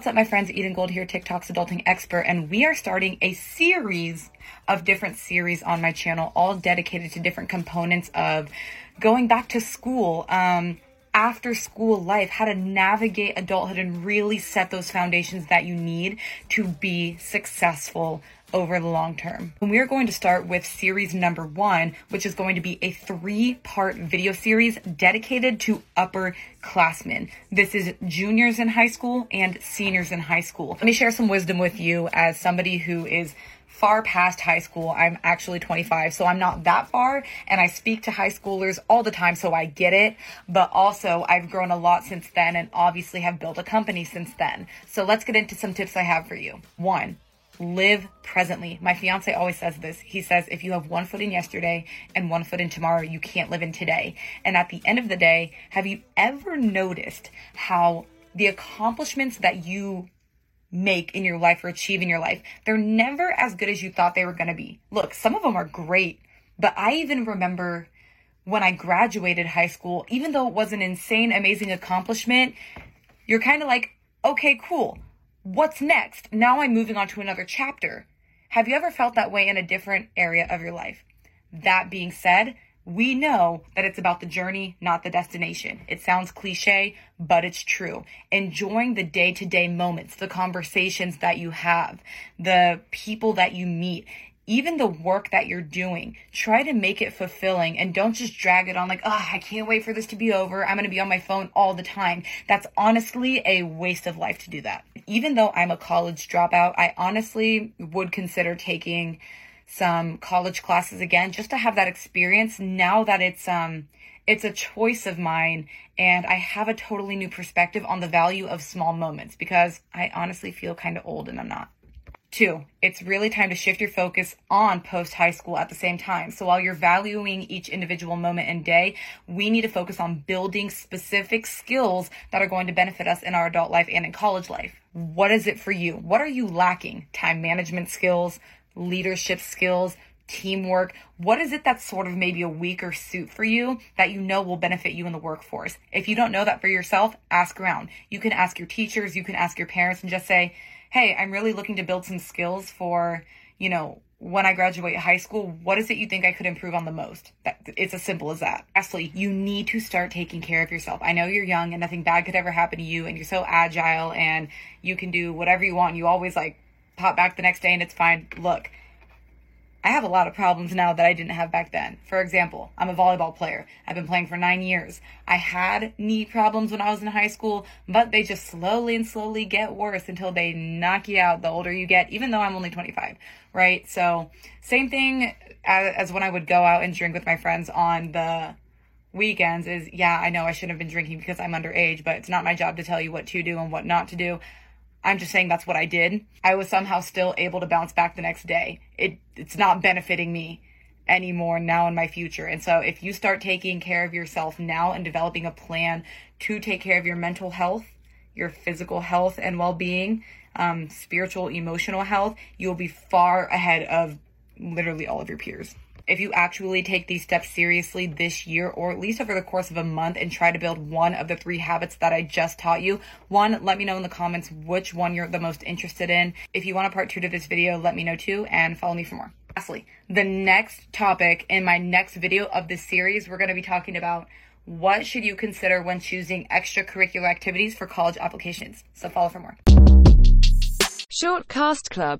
What's up, my friends? Eden Gold here, TikTok's adulting expert, and we are starting a series of different series on my channel, all dedicated to different components of going back to school, um, after school life, how to navigate adulthood and really set those foundations that you need to be successful over the long term. And we are going to start with series number one, which is going to be a three part video series dedicated to upperclassmen. This is juniors in high school and seniors in high school. Let me share some wisdom with you as somebody who is far past high school. I'm actually 25, so I'm not that far. And I speak to high schoolers all the time, so I get it. But also, I've grown a lot since then and obviously have built a company since then. So let's get into some tips I have for you. One, live presently. My fiance always says this. He says, if you have one foot in yesterday and one foot in tomorrow, you can't live in today. And at the end of the day, have you ever noticed how the accomplishments that you make in your life or achieve in your life, they're never as good as you thought they were going to be. Look, some of them are great, but I even remember when I graduated high school, even though it was an insane, amazing accomplishment, you're kind of like, okay, cool what's next? Now I'm moving on to another chapter. Have you ever felt that way in a different area of your life? That being said, we know that it's about the journey, not the destination. It sounds cliche, but it's true. Enjoying the day to day moments, the conversations that you have, the people that you meet even the work that you're doing, try to make it fulfilling and don't just drag it on like, oh, I can't wait for this to be over. I'm going to be on my phone all the time. That's honestly a waste of life to do that. Even though I'm a college dropout, I honestly would consider taking some college classes again just to have that experience now that it's, um, it's a choice of mine and I have a totally new perspective on the value of small moments because I honestly feel kind of old and I'm not. Two, it's really time to shift your focus on post high school at the same time. So while you're valuing each individual moment and day, we need to focus on building specific skills that are going to benefit us in our adult life and in college life. What is it for you? What are you lacking? Time management skills, leadership skills, teamwork? What is it that's sort of maybe a weaker suit for you that you know will benefit you in the workforce? If you don't know that for yourself, ask around. You can ask your teachers, you can ask your parents and just say, hey, I'm really looking to build some skills for, you know, when I graduate high school, what is it you think I could improve on the most? That, it's as simple as that. Lastly, you need to start taking care of yourself. I know you're young and nothing bad could ever happen to you and you're so agile and you can do whatever you want. You always like pop back the next day and it's fine. Look, I have a lot of problems now that I didn't have back then. For example, I'm a volleyball player. I've been playing for nine years. I had knee problems when I was in high school, but they just slowly and slowly get worse until they knock you out the older you get, even though I'm only 25, right? So, same thing as, when I would go out and drink with my friends on the weekends is yeah, I know I shouldn't have been drinking because I'm underage, but it's not my job to tell you what to do and what not to do. I'm just saying that's what I did. I was somehow still able to bounce back the next day. It it's not benefiting me anymore now in my future. And so if you start taking care of yourself now and developing a plan to take care of your mental health, your physical health and well-being, um, spiritual, emotional health, you'll be far ahead of literally all of your peers if you actually take these steps seriously this year or at least over the course of a month and try to build one of the three habits that I just taught you, one, let me know in the comments which one you're the most interested in. If you want a part two to this video, let me know too and follow me for more. Lastly, the next topic in my next video of this series, we're going to be talking about what should you consider when choosing extracurricular activities for college applications. So follow for more. Short Cast Club